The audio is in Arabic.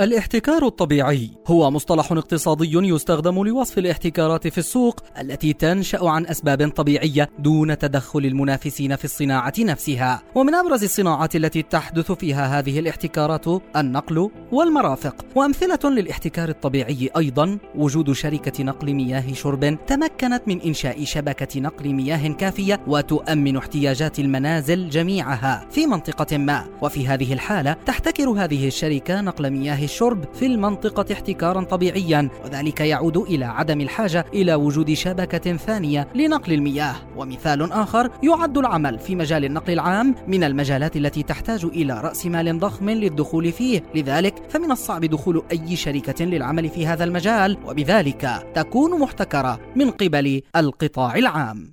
الاحتكار الطبيعي. هو مصطلح اقتصادي يستخدم لوصف الاحتكارات في السوق التي تنشأ عن أسباب طبيعية دون تدخل المنافسين في الصناعة نفسها. ومن أبرز الصناعات التي تحدث فيها هذه الاحتكارات النقل والمرافق. وأمثلة للاحتكار الطبيعي أيضا وجود شركة نقل مياه شرب تمكنت من إنشاء شبكة نقل مياه كافية وتؤمن احتياجات المنازل جميعها في منطقة ما. وفي هذه الحالة تحتكر هذه الشركة نقل مياه الشرب في المنطقة احتكارا طبيعيا وذلك يعود إلى عدم الحاجة إلى وجود شبكة ثانية لنقل المياه. ومثال آخر يعد العمل في مجال النقل العام من المجالات التي تحتاج إلى رأس مال ضخم للدخول فيه. لذلك فمن الصعب دخول أي شركة للعمل في هذا المجال وبذلك تكون محتكرة من قبل القطاع العام.